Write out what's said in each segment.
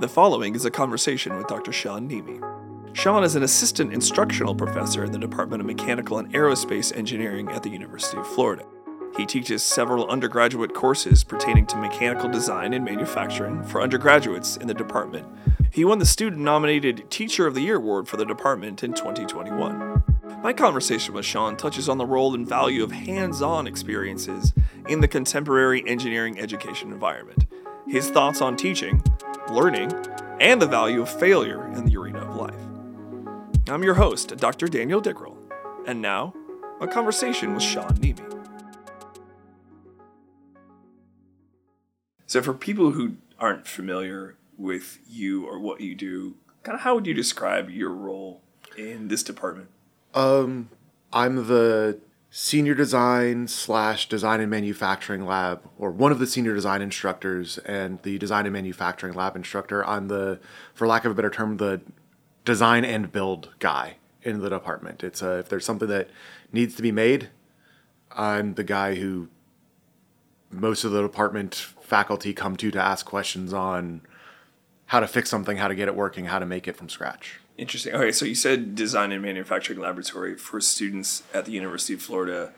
The following is a conversation with Dr. Sean Niemi. Sean is an assistant instructional professor in the Department of Mechanical and Aerospace Engineering at the University of Florida. He teaches several undergraduate courses pertaining to mechanical design and manufacturing for undergraduates in the department. He won the student nominated Teacher of the Year award for the department in 2021. My conversation with Sean touches on the role and value of hands on experiences in the contemporary engineering education environment, his thoughts on teaching, learning, and the value of failure in the arena of life. I'm your host, Dr. Daniel Dickrell, and now, a conversation with Sean Niemi. So, for people who aren't familiar with you or what you do, kind of how would you describe your role in this department? Um, I'm the senior design slash design and manufacturing lab, or one of the senior design instructors and the design and manufacturing lab instructor. I'm the, for lack of a better term, the design and build guy in the department. It's uh, if there's something that needs to be made, I'm the guy who most of the department faculty come to to ask questions on how to fix something, how to get it working, how to make it from scratch. Interesting. Okay, so you said design and manufacturing laboratory for students at the University of Florida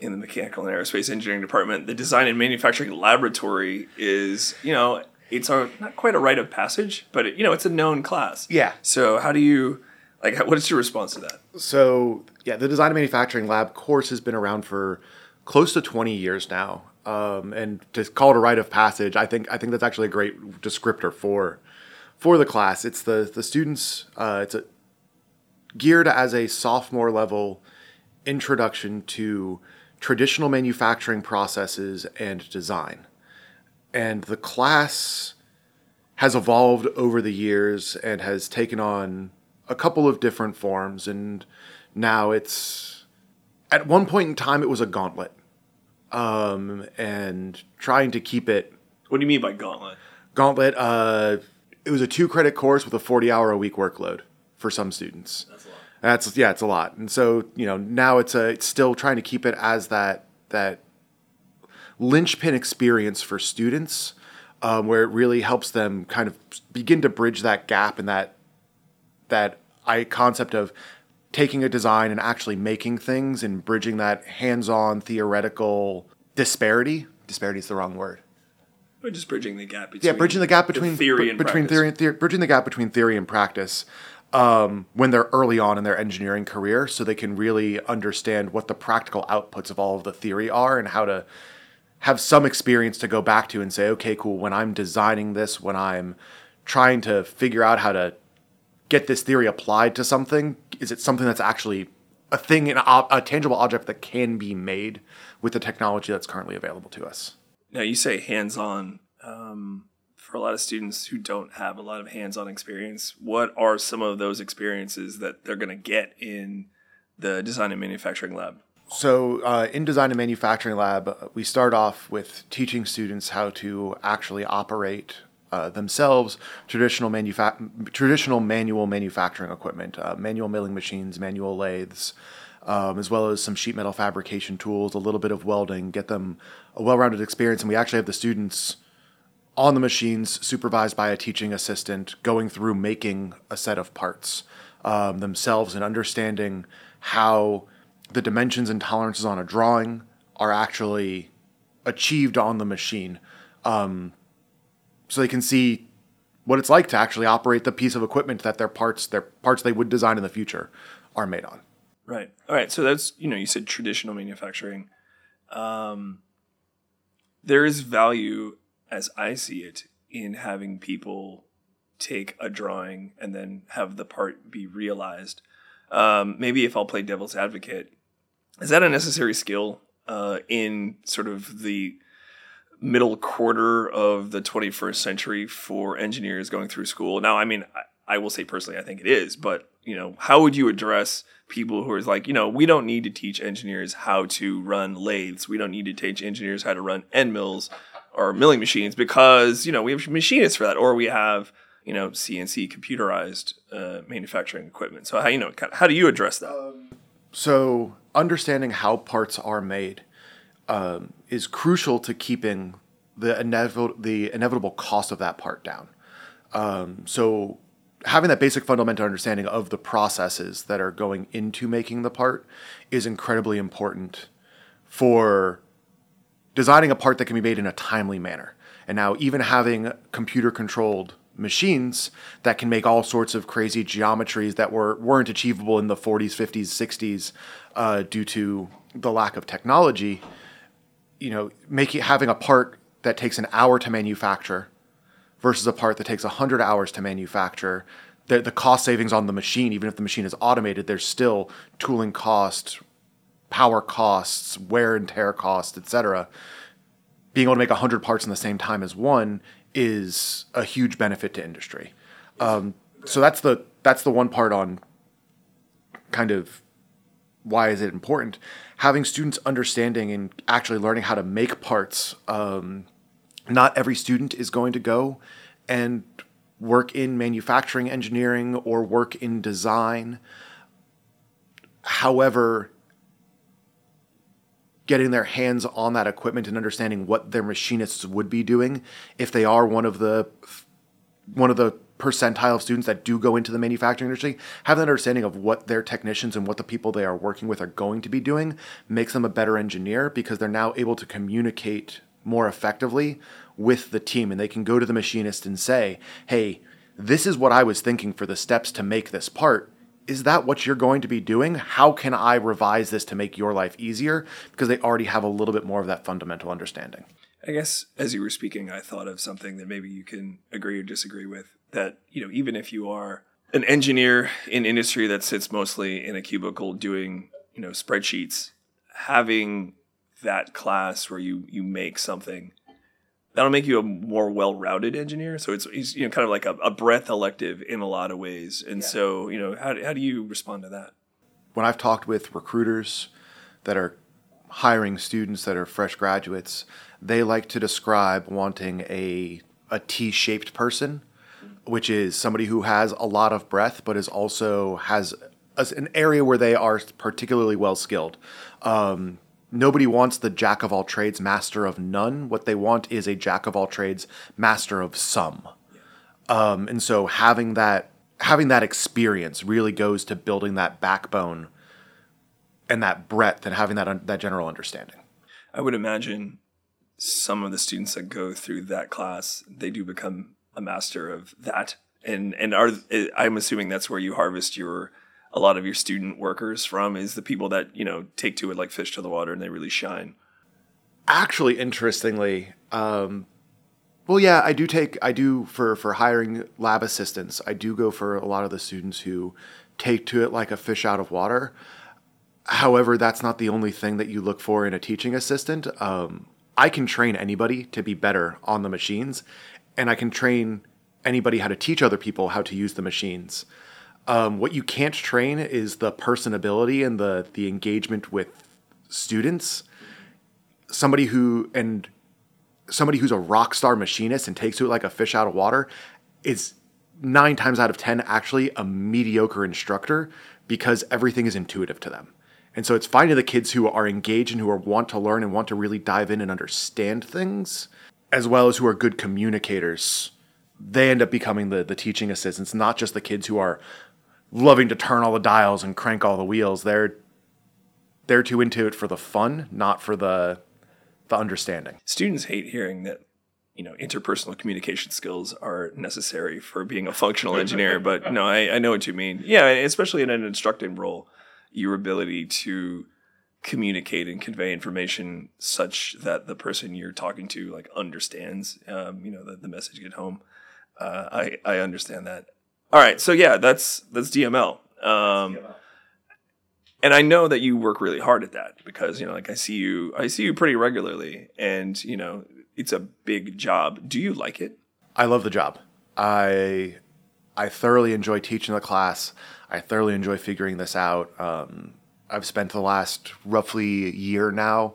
in the mechanical and aerospace engineering department. The design and manufacturing laboratory is, you know, it's a not quite a rite of passage, but it, you know, it's a known class. Yeah. So how do you like? What is your response to that? So yeah, the design and manufacturing lab course has been around for close to 20 years now. Um, and to call it a rite of passage, I think I think that's actually a great descriptor for for the class. It's the the students. Uh, it's a, geared as a sophomore level introduction to traditional manufacturing processes and design, and the class has evolved over the years and has taken on a couple of different forms and now it's at one point in time it was a gauntlet um, and trying to keep it What do you mean by gauntlet? gauntlet uh, it was a two credit course with a 40 hour a week workload for some students That's a lot. that's yeah it's a lot and so you know now it's a it's still trying to keep it as that that linchpin experience for students um, where it really helps them kind of begin to bridge that gap and that that I concept of taking a design and actually making things and bridging that hands-on theoretical disparity. Disparity is the wrong word. But just bridging the gap between Yeah, bridging the gap between theory b- and between practice. theory and theory, bridging the gap between theory and practice um, when they're early on in their engineering career, so they can really understand what the practical outputs of all of the theory are and how to have some experience to go back to and say, okay, cool. When I'm designing this, when I'm trying to figure out how to get this theory applied to something, is it something that's actually a thing, an a tangible object that can be made with the technology that's currently available to us? Now you say hands-on. Um, for a lot of students who don't have a lot of hands-on experience, what are some of those experiences that they're going to get in the design and manufacturing lab? So, uh, in design and manufacturing lab, we start off with teaching students how to actually operate uh, themselves traditional manufa- traditional manual manufacturing equipment, uh, manual milling machines, manual lathes, um, as well as some sheet metal fabrication tools, a little bit of welding, get them a well-rounded experience. And we actually have the students on the machines, supervised by a teaching assistant, going through making a set of parts um, themselves and understanding how the dimensions and tolerances on a drawing are actually achieved on the machine. Um, so they can see what it's like to actually operate the piece of equipment that their parts, their parts they would design in the future, are made on. Right. All right. So that's you know you said traditional manufacturing. Um, there is value, as I see it, in having people take a drawing and then have the part be realized. Um, maybe if I'll play devil's advocate, is that a necessary skill uh, in sort of the middle quarter of the 21st century for engineers going through school? Now, I mean, I, I will say personally, I think it is, but you know, how would you address people who are like, you know, we don't need to teach engineers how to run lathes. We don't need to teach engineers how to run end mills or milling machines because, you know, we have machinists for that, or we have, you know, CNC computerized uh, manufacturing equipment. So how, you know, how do you address that? So, understanding how parts are made um, is crucial to keeping the inevitable the inevitable cost of that part down. Um, so having that basic fundamental understanding of the processes that are going into making the part is incredibly important for designing a part that can be made in a timely manner. And now, even having computer controlled machines that can make all sorts of crazy geometries that were, weren't achievable in the 40s, 50s, 60s uh, due to the lack of technology, you know, making having a part that takes an hour to manufacture versus a part that takes 100 hours to manufacture, the, the cost savings on the machine, even if the machine is automated, there's still tooling costs, power costs, wear and tear costs, etc. Being able to make 100 parts in the same time as one is a huge benefit to industry. Um, so that's the that's the one part on kind of why is it important having students understanding and actually learning how to make parts um, not every student is going to go and work in manufacturing engineering or work in design. However, getting their hands on that equipment and understanding what their machinists would be doing if they are one of the one of the percentile of students that do go into the manufacturing industry have an understanding of what their technicians and what the people they are working with are going to be doing makes them a better engineer because they're now able to communicate more effectively with the team and they can go to the machinist and say, hey, this is what I was thinking for the steps to make this part. Is that what you're going to be doing? How can I revise this to make your life easier? Because they already have a little bit more of that fundamental understanding. I guess as you were speaking, I thought of something that maybe you can agree or disagree with. That, you know, even if you are an engineer in industry that sits mostly in a cubicle doing, you know, spreadsheets, having that class where you you make something that'll make you a more well-rounded engineer. So it's, it's you know kind of like a, a breadth elective in a lot of ways. And yeah. so you know how how do you respond to that? When I've talked with recruiters that are hiring students that are fresh graduates, they like to describe wanting a a T-shaped person, which is somebody who has a lot of breadth, but is also has an area where they are particularly well skilled. Um, nobody wants the jack of all trades, master of none. What they want is a jack of all trades, master of some. Um, and so having that having that experience really goes to building that backbone and that breadth and having that that general understanding. I would imagine some of the students that go through that class they do become a master of that and and are I'm assuming that's where you harvest your a lot of your student workers from is the people that you know take to it like fish to the water and they really shine. Actually interestingly um, well yeah i do take i do for for hiring lab assistants i do go for a lot of the students who take to it like a fish out of water. However that's not the only thing that you look for in a teaching assistant. Um, i can train anybody to be better on the machines and i can train anybody how to teach other people how to use the machines um, what you can't train is the personability and the the engagement with students. Somebody who and somebody who's a rock star machinist and takes to it like a fish out of water is nine times out of ten actually a mediocre instructor because everything is intuitive to them. And so it's finding the kids who are engaged and who are, want to learn and want to really dive in and understand things, as well as who are good communicators. They end up becoming the, the teaching assistants, not just the kids who are loving to turn all the dials and crank all the wheels. They're they're too into it for the fun, not for the the understanding. Students hate hearing that you know interpersonal communication skills are necessary for being a functional engineer, but no, I, I know what you mean. Yeah, especially in an instructing role, your ability to communicate and convey information such that the person you're talking to like understands um, you know the, the message get home uh, I, I understand that all right, so yeah, that's that's DML. Um, and I know that you work really hard at that because you know, like I see you, I see you pretty regularly, and you know, it's a big job. Do you like it? I love the job. I I thoroughly enjoy teaching the class. I thoroughly enjoy figuring this out. Um, I've spent the last roughly year now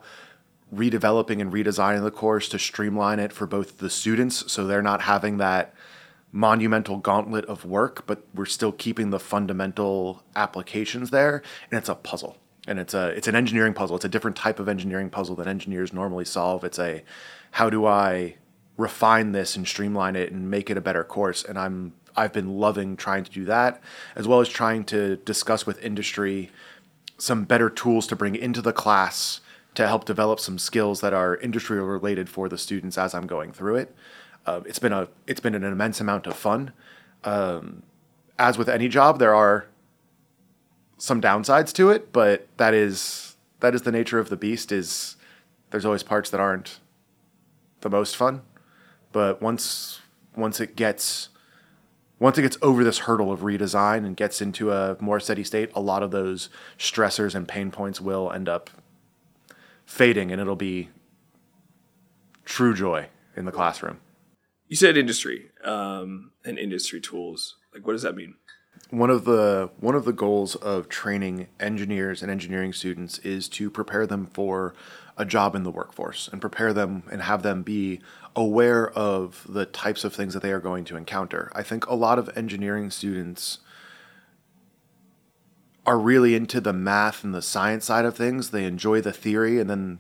redeveloping and redesigning the course to streamline it for both the students so they're not having that monumental gauntlet of work, but we're still keeping the fundamental applications there, and it's a puzzle. and it's a it's an engineering puzzle. It's a different type of engineering puzzle that engineers normally solve. It's a how do I refine this and streamline it and make it a better course? And I'm I've been loving trying to do that, as well as trying to discuss with industry some better tools to bring into the class to help develop some skills that are industry related for the students as I'm going through it. Uh, it's been a it's been an immense amount of fun. Um, as with any job, there are some downsides to it, but that is that is the nature of the beast. Is there's always parts that aren't the most fun, but once once it gets once it gets over this hurdle of redesign and gets into a more steady state, a lot of those stressors and pain points will end up fading, and it'll be true joy in the classroom. You said industry um, and industry tools. Like, what does that mean? One of the one of the goals of training engineers and engineering students is to prepare them for a job in the workforce and prepare them and have them be aware of the types of things that they are going to encounter. I think a lot of engineering students are really into the math and the science side of things. They enjoy the theory and then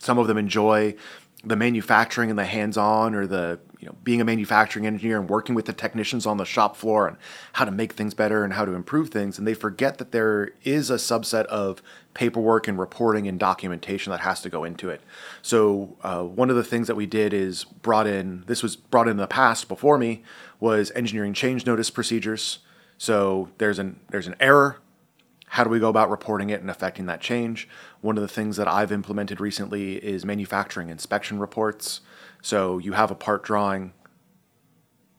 some of them enjoy the manufacturing and the hands-on or the you know being a manufacturing engineer and working with the technicians on the shop floor and how to make things better and how to improve things and they forget that there is a subset of paperwork and reporting and documentation that has to go into it. So uh, one of the things that we did is brought in this was brought in, in the past before me was engineering change notice procedures. So there's an there's an error how do we go about reporting it and affecting that change? One of the things that I've implemented recently is manufacturing inspection reports. So you have a part drawing.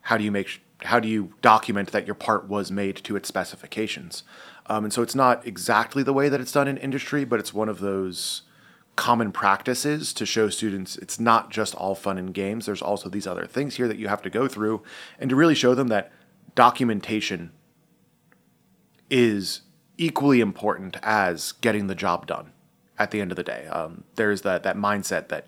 How do you make how do you document that your part was made to its specifications? Um, and so it's not exactly the way that it's done in industry, but it's one of those common practices to show students it's not just all fun and games. There's also these other things here that you have to go through, and to really show them that documentation is equally important as getting the job done at the end of the day. Um, there's that, that mindset that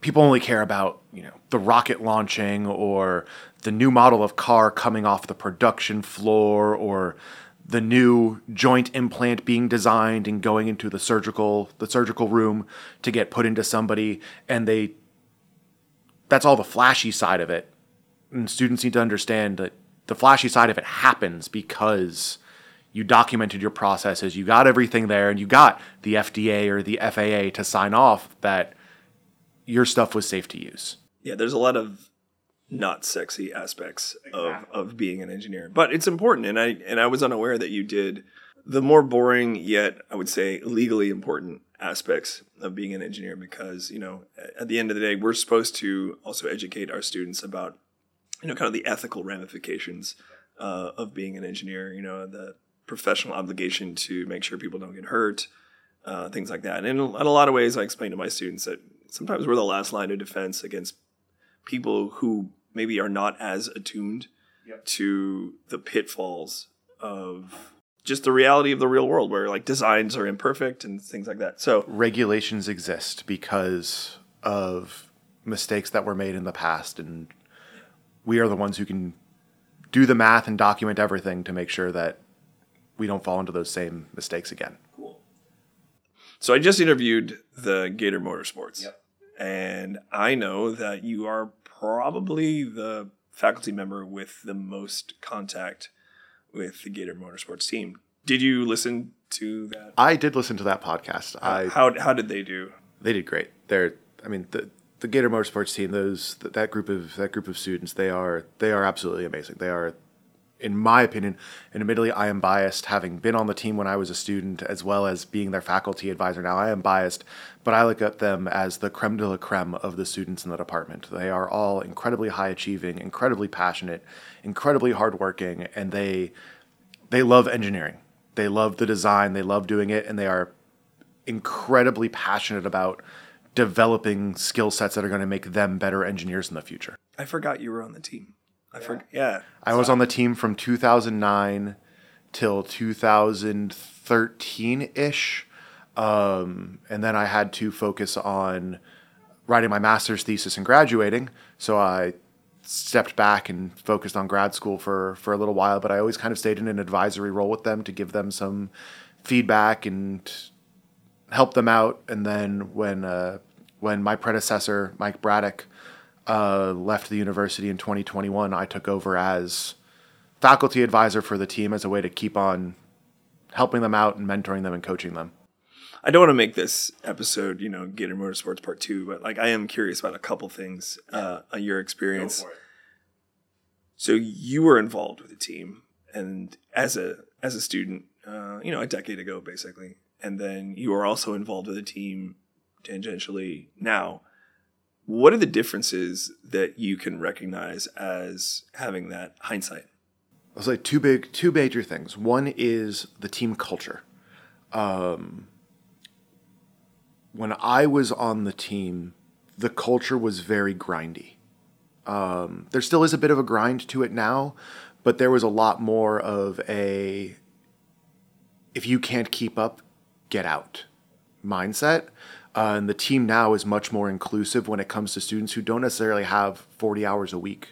people only care about, you know, the rocket launching or the new model of car coming off the production floor or the new joint implant being designed and going into the surgical the surgical room to get put into somebody and they that's all the flashy side of it and students need to understand that the flashy side of it happens because you documented your processes, you got everything there, and you got the FDA or the FAA to sign off that your stuff was safe to use. Yeah, there's a lot of not sexy aspects exactly. of, of being an engineer, but it's important. And I and I was unaware that you did the more boring yet I would say legally important aspects of being an engineer because you know at the end of the day we're supposed to also educate our students about you know kind of the ethical ramifications uh, of being an engineer. You know the professional obligation to make sure people don't get hurt, uh, things like that. And in a, in a lot of ways, I explain to my students that sometimes we're the last line of defense against people who maybe are not as attuned yep. to the pitfalls of just the reality of the real world where like designs are imperfect and things like that. So regulations exist because of mistakes that were made in the past and we are the ones who can do the math and document everything to make sure that we don't fall into those same mistakes again. Cool. So I just interviewed the Gator Motorsports. Yep. And I know that you are probably the faculty member with the most contact with the Gator Motorsports team. Did you listen to that? I did listen to that podcast. I how how did they do? They did great. They're I mean the the Gator Motorsports team, those that group of that group of students, they are they are absolutely amazing. They are in my opinion, and admittedly, I am biased, having been on the team when I was a student, as well as being their faculty advisor now. I am biased, but I look at them as the creme de la creme of the students in the department. They are all incredibly high achieving, incredibly passionate, incredibly hardworking, and they they love engineering. They love the design. They love doing it, and they are incredibly passionate about developing skill sets that are going to make them better engineers in the future. I forgot you were on the team. I yeah. forget. Yeah. I was on the team from 2009 till 2013 ish. Um, and then I had to focus on writing my master's thesis and graduating. So I stepped back and focused on grad school for, for a little while, but I always kind of stayed in an advisory role with them to give them some feedback and help them out. And then when uh, when my predecessor Mike Braddock uh, left the university in 2021, I took over as faculty advisor for the team as a way to keep on helping them out and mentoring them and coaching them. I don't want to make this episode, you know, Gator Motorsports Part Two, but like I am curious about a couple things uh, on your experience. So you were involved with the team, and as a as a student, uh, you know, a decade ago, basically, and then you are also involved with the team tangentially now. What are the differences that you can recognize as having that hindsight? I'll say two big, two major things. One is the team culture. Um, when I was on the team, the culture was very grindy. Um, there still is a bit of a grind to it now, but there was a lot more of a if you can't keep up, get out mindset. Uh, and the team now is much more inclusive when it comes to students who don't necessarily have 40 hours a week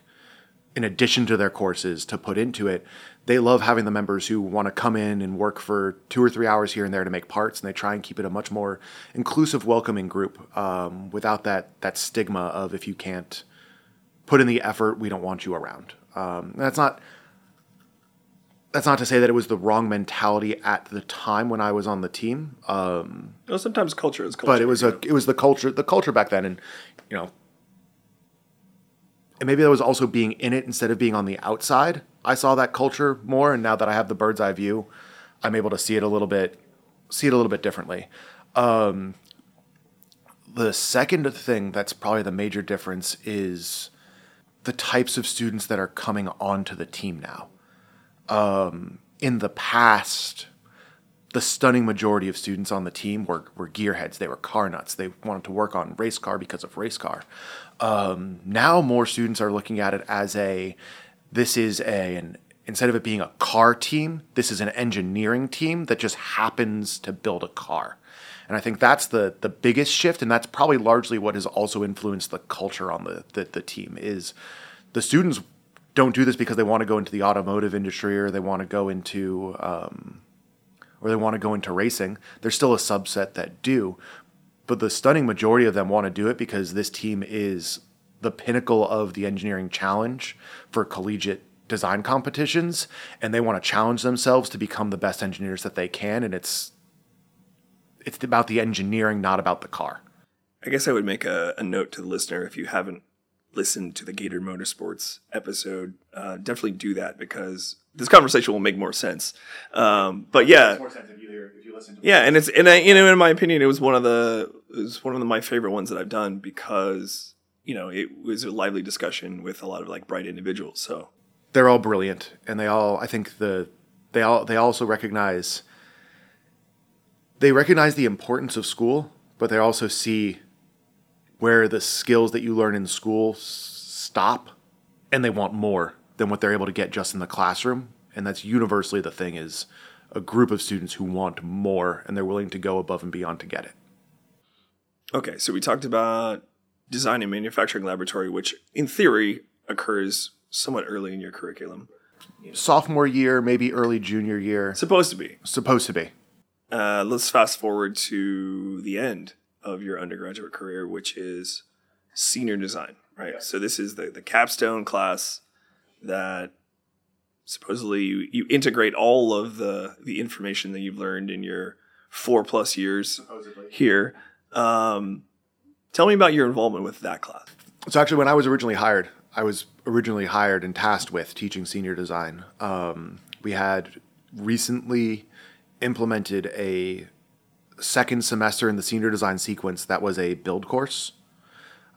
in addition to their courses to put into it. They love having the members who want to come in and work for two or three hours here and there to make parts, and they try and keep it a much more inclusive, welcoming group um, without that that stigma of if you can't put in the effort, we don't want you around. Um, that's not that's not to say that it was the wrong mentality at the time when I was on the team. Um, sometimes culture is culture, but it was a it was the culture the culture back then, and you know and maybe that was also being in it instead of being on the outside. I saw that culture more, and now that I have the bird's eye view, I'm able to see it a little bit, see it a little bit differently. Um, the second thing that's probably the major difference is the types of students that are coming onto the team now. Um, in the past, the stunning majority of students on the team were, were gearheads. They were car nuts. They wanted to work on race car because of race car. Um, now more students are looking at it as a this is a an instead of it being a car team, this is an engineering team that just happens to build a car. And I think that's the the biggest shift, and that's probably largely what has also influenced the culture on the the, the team is the students don't do this because they want to go into the automotive industry or they want to go into um, or they want to go into racing. There's still a subset that do, but the stunning majority of them want to do it because this team is the pinnacle of the engineering challenge for collegiate design competitions and they want to challenge themselves to become the best engineers that they can and it's it's about the engineering not about the car i guess i would make a, a note to the listener if you haven't listened to the gator motorsports episode uh, definitely do that because this conversation will make more sense um, but yeah if you hear, if you yeah, and it's and I, you know, in my opinion, it was one of the it was one of the, my favorite ones that I've done because you know it was a lively discussion with a lot of like bright individuals. So they're all brilliant, and they all I think the they all they also recognize they recognize the importance of school, but they also see where the skills that you learn in school stop, and they want more than what they're able to get just in the classroom. And that's universally the thing is a group of students who want more and they're willing to go above and beyond to get it. Okay, so we talked about design and manufacturing laboratory, which in theory occurs somewhat early in your curriculum. Sophomore year, maybe early junior year. Supposed to be. Supposed to be. Uh, let's fast forward to the end of your undergraduate career, which is senior design, right? So this is the, the capstone class that supposedly you, you integrate all of the the information that you've learned in your four plus years supposedly. here. Um, tell me about your involvement with that class. So actually, when I was originally hired, I was originally hired and tasked with teaching senior design. Um, we had recently implemented a second semester in the senior design sequence that was a build course.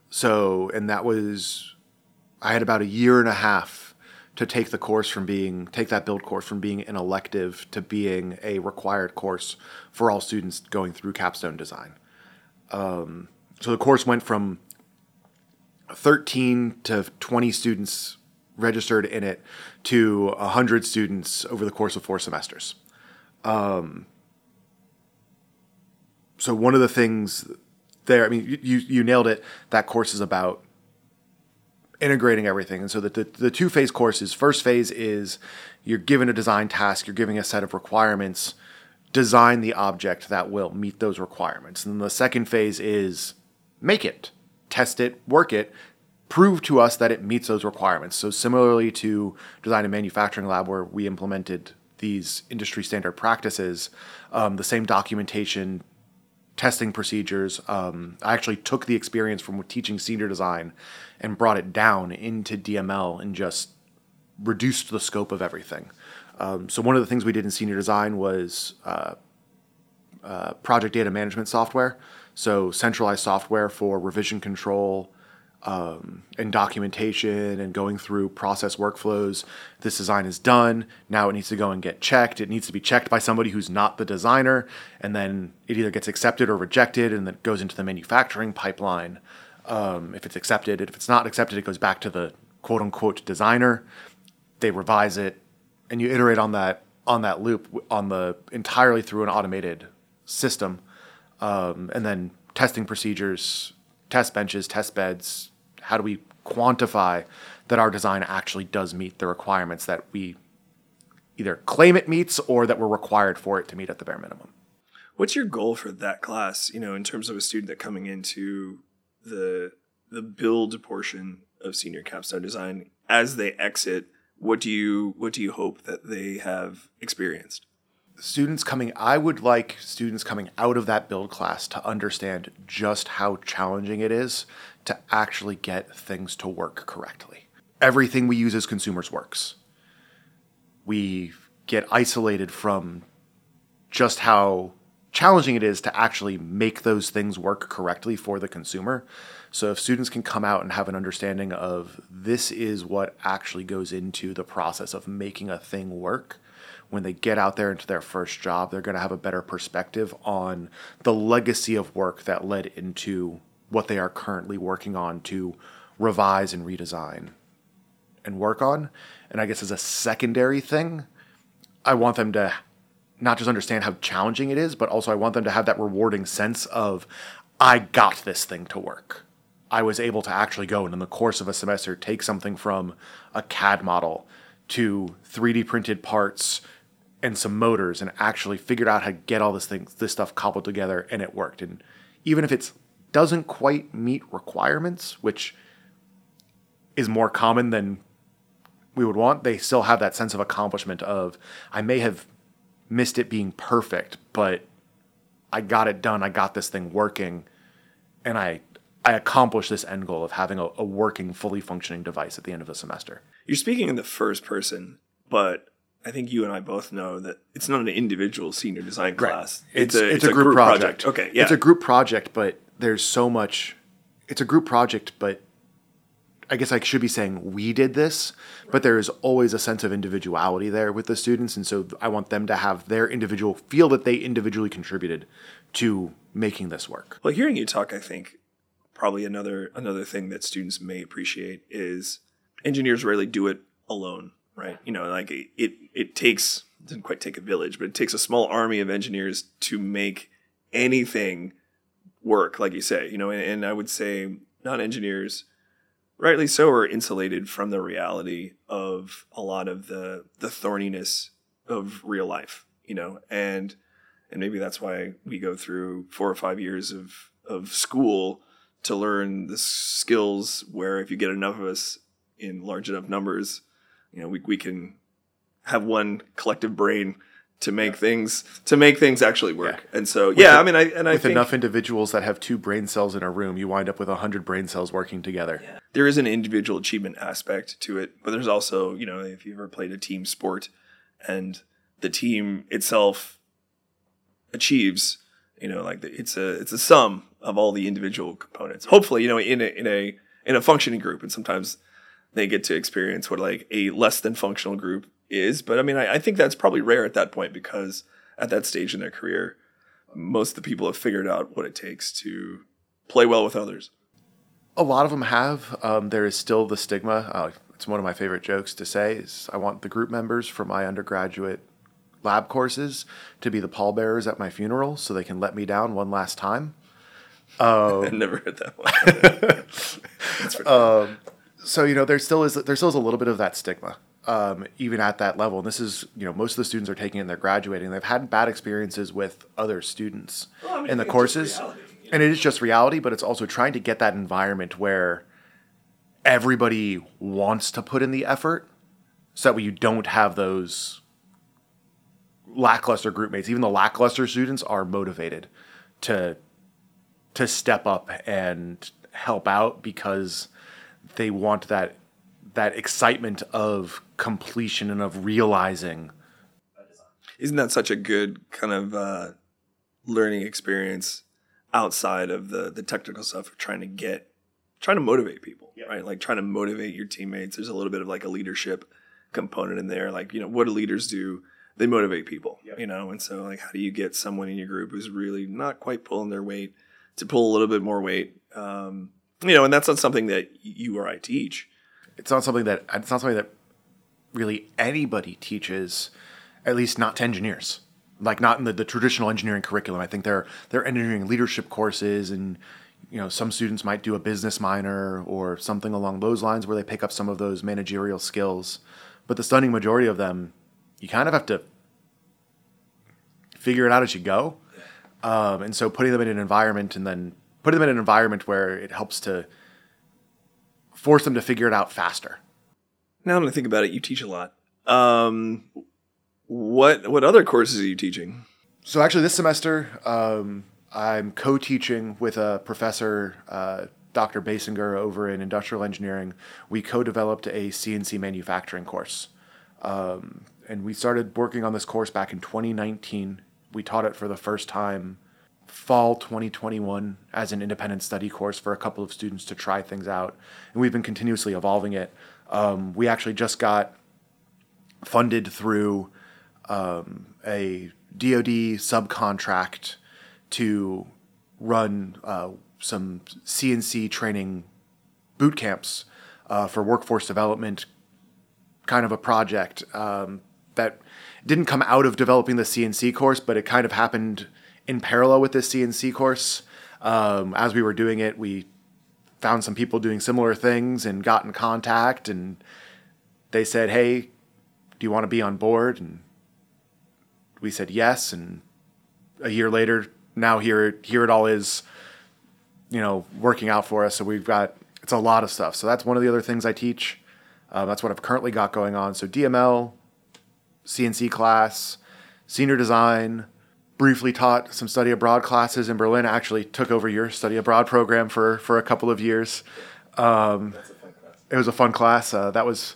So, and that was, I had about a year and a half to take the course from being take that build course from being an elective to being a required course for all students going through capstone design. Um, so the course went from 13 to 20 students registered in it to 100 students over the course of four semesters. Um, so one of the things there, I mean, you, you nailed it. That course is about integrating everything. And so the, the, the two phase courses first phase is you're given a design task, you're giving a set of requirements design the object that will meet those requirements. And then the second phase is make it, test it, work it, prove to us that it meets those requirements. So similarly to design and manufacturing lab where we implemented these industry standard practices, um, the same documentation, testing procedures. Um, I actually took the experience from teaching senior design and brought it down into DML and just reduced the scope of everything. Um, so one of the things we did in senior design was uh, uh, project data management software. So centralized software for revision control um, and documentation and going through process workflows. This design is done. Now it needs to go and get checked. It needs to be checked by somebody who's not the designer, and then it either gets accepted or rejected, and then goes into the manufacturing pipeline. Um, if it's accepted, if it's not accepted, it goes back to the quote unquote designer. They revise it, and you iterate on that on that loop on the entirely through an automated system, um, and then testing procedures, test benches, test beds. How do we quantify that our design actually does meet the requirements that we either claim it meets or that we're required for it to meet at the bare minimum? What's your goal for that class? You know, in terms of a student that coming into the the build portion of senior capstone design as they exit what do you what do you hope that they have experienced students coming i would like students coming out of that build class to understand just how challenging it is to actually get things to work correctly everything we use as consumers works we get isolated from just how challenging it is to actually make those things work correctly for the consumer. So if students can come out and have an understanding of this is what actually goes into the process of making a thing work, when they get out there into their first job, they're going to have a better perspective on the legacy of work that led into what they are currently working on to revise and redesign and work on. And I guess as a secondary thing, I want them to not just understand how challenging it is, but also I want them to have that rewarding sense of, I got this thing to work. I was able to actually go and in the course of a semester take something from a CAD model to 3D printed parts and some motors and actually figured out how to get all this thing this stuff cobbled together and it worked. And even if it doesn't quite meet requirements, which is more common than we would want, they still have that sense of accomplishment of I may have missed it being perfect, but I got it done. I got this thing working, and I I accomplished this end goal of having a, a working, fully functioning device at the end of the semester. You're speaking in the first person, but I think you and I both know that it's not an individual senior design class. Right. It's, it's, a, it's, it's, a, group, group project. project. Okay, yeah. It's a group project, but there's so much. It's a group project, but I guess I should be saying we did this, but there is always a sense of individuality there with the students. And so I want them to have their individual feel that they individually contributed to making this work. Well, hearing you talk, I think probably another another thing that students may appreciate is engineers rarely do it alone, right? You know, like it it, it takes it doesn't quite take a village, but it takes a small army of engineers to make anything work, like you say. You know, and, and I would say non engineers rightly so, are insulated from the reality of a lot of the the thorniness of real life, you know, and and maybe that's why we go through four or five years of of school to learn the skills where if you get enough of us in large enough numbers, you know, we, we can have one collective brain to make yeah. things to make things actually work. Yeah. And so, with yeah, a, I mean, I and I with think, enough individuals that have two brain cells in a room, you wind up with hundred brain cells working together. Yeah. There is an individual achievement aspect to it, but there's also, you know, if you ever played a team sport, and the team itself achieves, you know, like the, it's a it's a sum of all the individual components. Hopefully, you know, in a in a in a functioning group, and sometimes they get to experience what like a less than functional group is. But I mean, I, I think that's probably rare at that point because at that stage in their career, most of the people have figured out what it takes to play well with others. A lot of them have. Um, there is still the stigma. Uh, it's one of my favorite jokes to say. Is I want the group members from my undergraduate lab courses to be the pallbearers at my funeral, so they can let me down one last time. Um, I never heard that one. um, so you know, there still is there still is a little bit of that stigma um, even at that level. And this is, you know, most of the students are taking it and they're graduating. They've had bad experiences with other students Well, I mean, in the I think it's courses. reality, you And it is just reality, but it's also trying to get that environment where everybody wants to put in the effort so that way you don't have those lackluster group mates. Even the lackluster students are motivated to to step up and help out because they want that that excitement of completion and of realizing Isn't that such a good kind of uh, learning experience outside of the the technical stuff of trying to get trying to motivate people, right? Like trying to motivate your teammates. There's a little bit of like a leadership component in there. Like, you know, what do leaders do? They motivate people, you know? And so like how do you get someone in your group who's really not quite pulling their weight to pull a little bit more weight? Um, you know, and that's not something that you or I teach. It's not something that it's not something that really anybody teaches, at least not to engineers. Like not in the, the traditional engineering curriculum. I think there there are engineering leadership courses and you know some students might do a business minor or something along those lines where they pick up some of those managerial skills. But the stunning majority of them, you kind of have to figure it out as you go. Um, and so putting them in an environment and then putting them in an environment where it helps to force them to figure it out faster. Now that I think about it, you teach a lot. Um, what what other courses are you teaching? So actually, this semester um, I'm co-teaching with a professor, uh, Dr. Basinger, over in industrial engineering. We co-developed a CNC manufacturing course, um, and we started working on this course back in 2019. We taught it for the first time fall 2021 as an independent study course for a couple of students to try things out, and we've been continuously evolving it. Um, we actually just got funded through um, a DoD subcontract to run uh, some CNC training boot camps uh, for workforce development, kind of a project um, that didn't come out of developing the CNC course, but it kind of happened in parallel with this CNC course. Um, as we were doing it, we found some people doing similar things and got in contact, and they said, "Hey, do you want to be on board?" And we said yes, and a year later, now here here it all is, you know, working out for us. So we've got it's a lot of stuff. So that's one of the other things I teach. Uh, that's what I've currently got going on. So DML, CNC class, senior design. Briefly taught some study abroad classes in Berlin. I actually took over your study abroad program for for a couple of years. Um, it was a fun class. Uh, that was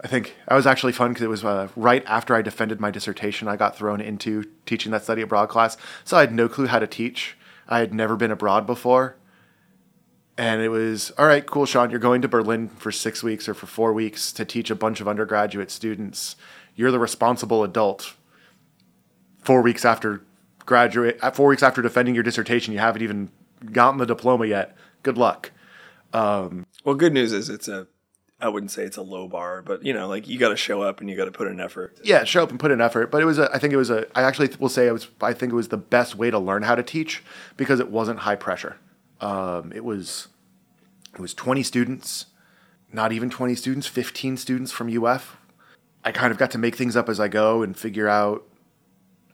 I think that was actually fun because it was uh, right after I defended my dissertation. I got thrown into teaching that study abroad class, so I had no clue how to teach. I had never been abroad before, and it was all right. Cool, Sean. You're going to Berlin for six weeks or for four weeks to teach a bunch of undergraduate students. You're the responsible adult. Four weeks after graduate, uh, four weeks after defending your dissertation, you haven't even gotten the diploma yet. Good luck. Well, good news is it's a I wouldn't say it's a low bar, but you know, like you got to show up and you got to put in effort. yeah, show up and put in effort. But it was a, I think it was a, I actually will say it was, I think it was the best way to learn how to teach because it wasn't high pressure. Um, it was, it was 20 students, not even 20 students, 15 students from UF. I kind of got to make things up as I go and figure out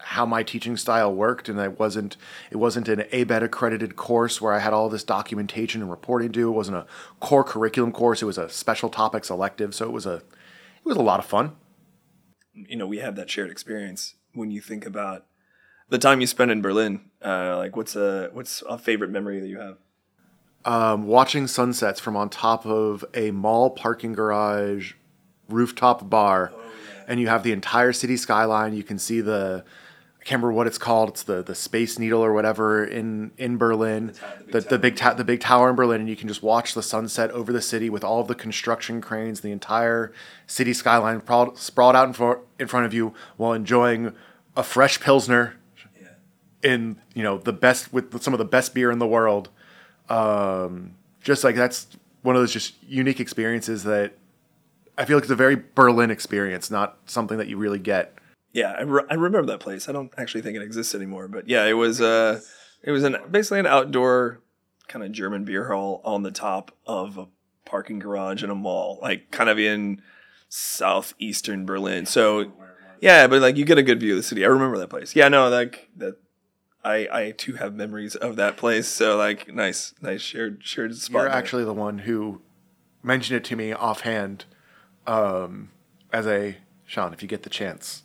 how my teaching style worked. And I wasn't, it wasn't an ABET accredited course where I had all this documentation and reporting to do. It wasn't a core curriculum course. It was a special topics elective. So it was a, it was a lot of fun. You know, we have that shared experience when you think about the time you spent in Berlin. Uh, like, what's a what's a favorite memory that you have? um, watching sunsets from on top of a mall parking garage rooftop bar, and you have the entire city skyline. You can see the I can't remember what it's called. It's the the Space Needle or whatever in in Berlin, the the big ta- the big tower in Berlin, and you can just watch the sunset over the city with all of the construction cranes, the entire city skyline sprawled, sprawled out in, for, in front of you while enjoying a fresh pilsner in you know the best with some of the best beer in the world um, just like that's one of those just unique experiences that I feel like it's a very Berlin experience, not something that you really get. Yeah, I, re- I remember that place. I don't actually think it exists anymore, but yeah, it was uh, it was an basically an outdoor kind of German beer hall on the top of a parking garage in a mall, like kind of in southeastern Berlin. So yeah, but like you get a good view of the city. I remember that place. Yeah, no, like that. I I too have memories of that place. So like nice, nice shared shared spot. You're there. actually the one who mentioned it to me offhand um, as a Sean. If you get the chance,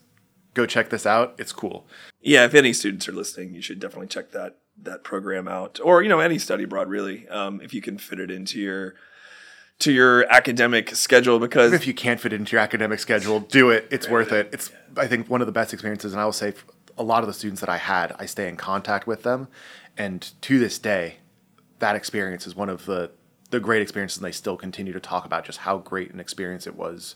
go check this out. It's cool. yeah. If any students are listening, you should definitely check that that program out, or you know any study abroad really, um, if you can fit it into your to your academic schedule because Even if you can't fit it into your academic schedule, do it. It's worth it. It's I think one of the best experiences, and I will say a lot of the students that I had, I stay in contact with them, and to this day, that experience is one of the the great experiences, and they still continue to talk about just how great an experience it was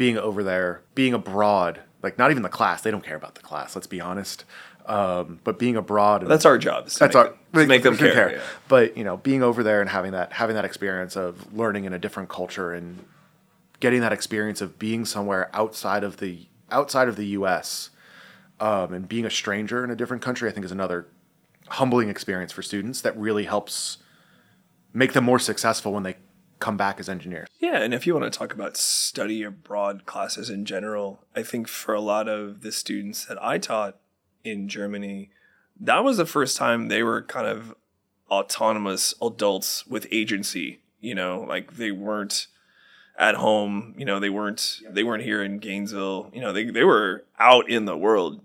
being over there, being abroad. Like not even the class; they don't care about the class. Let's be honest. Um, but being abroad, and that's our job. that's make our them, to make them to care. yeah. But you know, being over there and having that having that experience of learning in a different culture and getting that experience of being somewhere outside of the outside of the U.S. Um, and being a stranger in a different country, I think is another humbling experience for students that really helps make them more successful when they come back as engineers. Yeah, and if you want to talk about study abroad classes in general, I think for a lot of the students that I taught in Germany, that was the first time they were kind of autonomous adults with agency. You know, like they weren't at home. You know, they weren't they weren't here in Gainesville. You know, they they were out in the world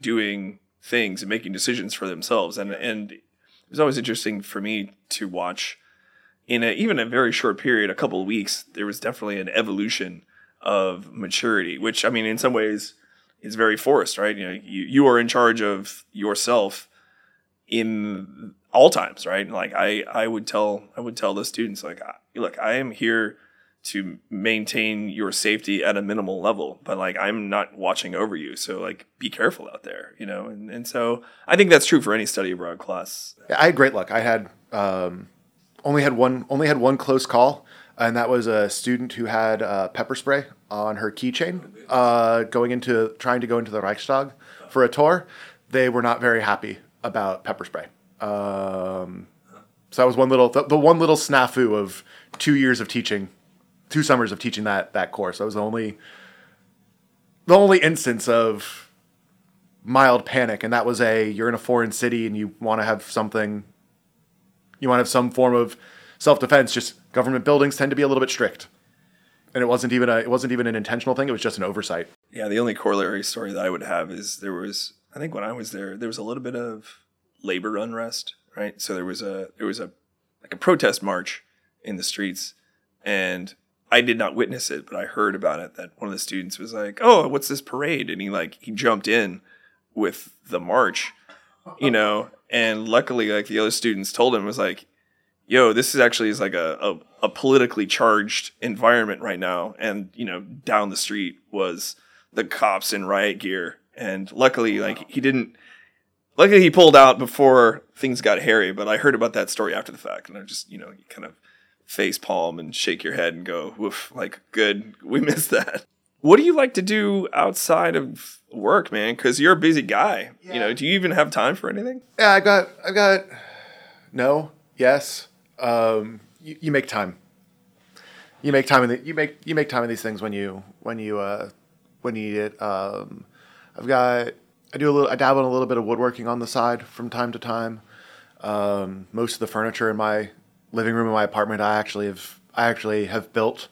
doing things and making decisions for themselves. And and it was always interesting for me to watch in a, even a very short period, a couple of weeks, there was definitely an evolution of maturity, which I mean, in some ways, is very forced, right? You know, you, you are in charge of yourself in all times, right? Like I, I would tell, I would tell the students, like, look, I am here to maintain your safety at a minimal level, but like I'm not watching over you, so like be careful out there, you know. And and so I think that's true for any study abroad class. I had great luck. I had um, only had one only had one close call, and that was a student who had uh, pepper spray on her keychain uh, going into trying to go into the Reichstag for a tour. They were not very happy about pepper spray. Um, so that was one little the, the one little snafu of two years of teaching, two summers of teaching that that course. That was the only the only instance of mild panic, and that was a you're in a foreign city and you want to have something you want to have some form of self-defense just government buildings tend to be a little bit strict and it wasn't even a it wasn't even an intentional thing it was just an oversight Yeah, the only corollary story that I would have is there was I think when I was there there was a little bit of labor unrest, right? So there was a there was a like a protest march in the streets and I did not witness it, but I heard about it that one of the students was like, "Oh, what's this parade?" and he like he jumped in with the march, you know, and luckily like the other students told him was like, yo, this is actually is like a, a, a politically charged environment right now. And, you know, down the street was the cops in riot gear. And luckily, like, he didn't, luckily he pulled out before things got hairy. But I heard about that story after the fact. And I just, you know, you kind of face palm and shake your head and go, woof, like, good, we missed that. What do you like to do outside of work, man? Because you're a busy guy. You know, do you even have time for anything? yeah i got i got no yes um, you, you make time you make time in the, you make you make time in these things when you when you uh, when you need it um, i've got i do a little i dabble in a little bit of woodworking on the side from time to time um, most of the furniture in my living room in my apartment i actually have i actually have built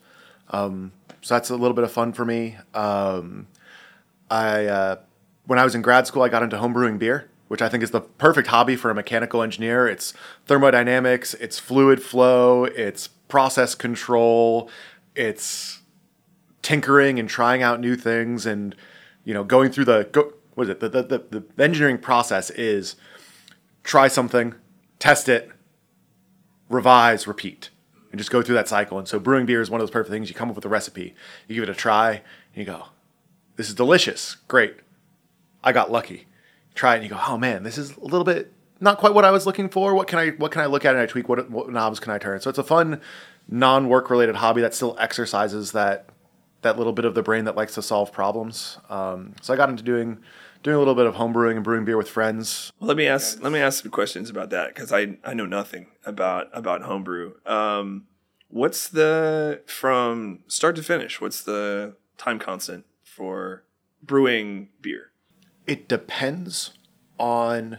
um, so that's a little bit of fun for me um, I uh, when I was in grad school, I got into homebrewing beer, which I think is the perfect hobby for a mechanical engineer. It's thermodynamics, it's fluid flow, it's process control, it's tinkering and trying out new things, and you know, going through the go, what is it? The, the, the, the engineering process is try something, test it, revise, repeat, and just go through that cycle. And so, brewing beer is one of those perfect things. You come up with a recipe, you give it a try, and you go, this is delicious. Great. I got lucky. Try it and you go, oh man, this is a little bit not quite what I was looking for. What can I what can I look at and I tweak? What, what knobs can I turn? So it's a fun, non-work related hobby that still exercises that that little bit of the brain that likes to solve problems. Um, so I got into doing doing a little bit of homebrewing and brewing beer with friends. Well, let me ask let me ask some questions about that because I I know nothing about about homebrew. Um, What's the from start to finish? What's the time constant for brewing beer? It depends on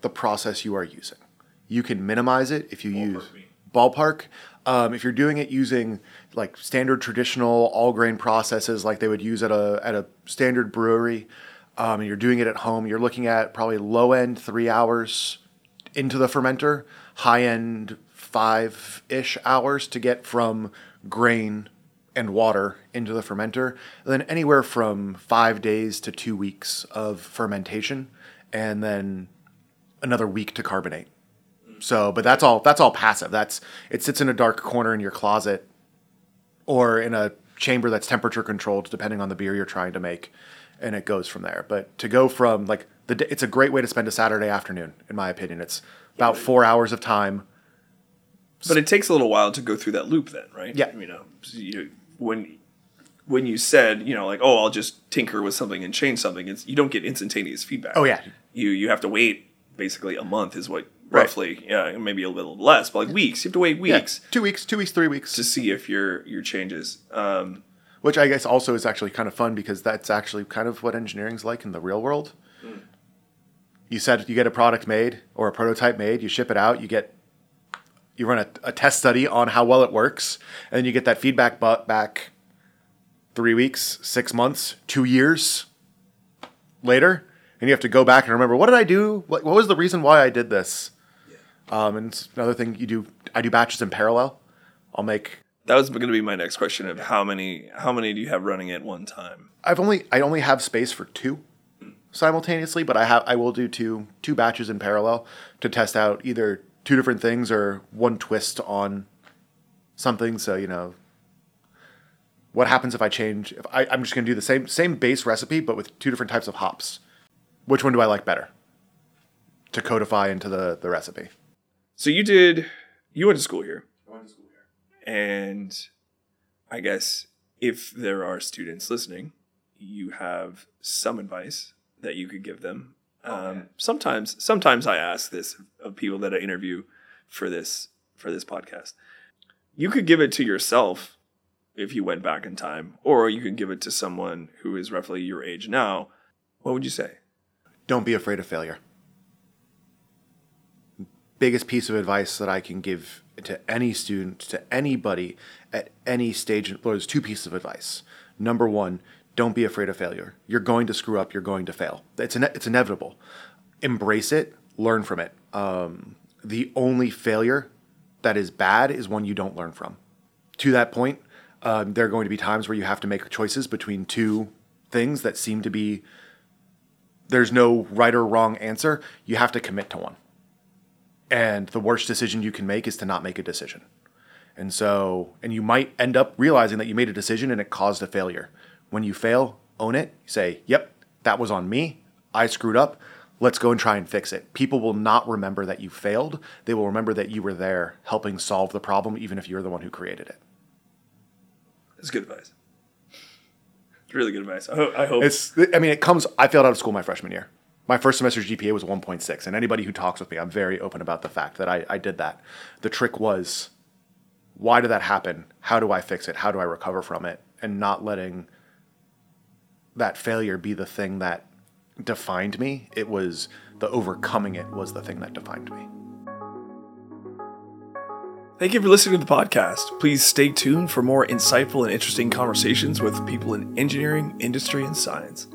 the process you are using. You can minimize it if you use me. ballpark. Um, if you're doing it using like standard traditional all grain processes, like they would use at a at a standard brewery, um, and you're doing it at home, you're looking at probably low end three hours into the fermenter, high end five ish hours to get from grain and water into the fermenter. And then anywhere from five days to two weeks of fermentation, and then another week to carbonate. So, but that's all. That's all passive. That's it sits in a dark corner in your closet, or in a chamber that's temperature controlled, depending on the beer you're trying to make, and it goes from there. But to go from like the, d- it's a great way to spend a Saturday afternoon, in my opinion. It's about four hours of time. But it takes a little while to go through that loop, then, right? Yeah. You know, you, when when you said, you know, like, oh, I'll just tinker with something and change something, it's you don't get instantaneous feedback. Oh yeah, You you have to wait basically a month is what Right. roughly, yeah, maybe a little less, but like weeks. You have to wait yeah. weeks Two weeks, two weeks, three weeks. to see if your your changes. Um, which I guess also is actually kind of fun because that's actually kind of what engineering's like in the real world. You said you get a product made or a prototype made, you ship it out, you get you run a, a test study on how well it works, and then you get that feedback bu- back three weeks, six months, two years later, and you have to go back and remember what did I do? What, what was the reason why I did this? Um, and another thing you do, I do batches in parallel. I'll make that was going to be my next question of how many how many do you have running at one time? I've only I only have space for two simultaneously, but I have I will do two two batches in parallel to test out either two different things or one twist on something. So you know, what happens if I change? If I, I'm just going to do the same same base recipe, but with two different types of hops. Which one do I like better to codify into the the recipe? So you did you went to school here. And I guess if there are students listening, you have some advice that you could give them. Um, sometimes, sometimes I ask this of people that I interview for this for this podcast. You could give it to yourself if you went back in time, or you could give it to someone who is roughly your age now. What would you say? Don't be afraid of failure. Biggest piece of advice that I can give to any student, to anybody at any stage, there's two pieces of advice. Number one, don't be afraid of failure. You're going to screw up, you're going to fail. It's, ine- it's inevitable. Embrace it, learn from it. Um, the only failure that is bad is one you don't learn from. To that point, um, there are going to be times where you have to make choices between two things that seem to be there's no right or wrong answer. You have to commit to one. And the worst decision you can make is to not make a decision. And so, and you might end up realizing that you made a decision and it caused a failure. When you fail, own it. Say, yep, that was on me. I screwed up. Let's go and try and fix it. People will not remember that you failed. They will remember that you were there helping solve the problem, even if you're the one who created it. That's good advice. It's really good advice. I, ho- I hope. It's, I mean, it comes, I failed out of school my freshman year. My first semester's GPA was 1.6. And anybody who talks with me, I'm very open about the fact that I, I did that. The trick was, why did that happen? How do I fix it? How do I recover from it? And not letting that failure be the thing that defined me. It was the overcoming it was the thing that defined me. Thank you for listening to the podcast. Please stay tuned for more insightful and interesting conversations with people in engineering, industry, and science.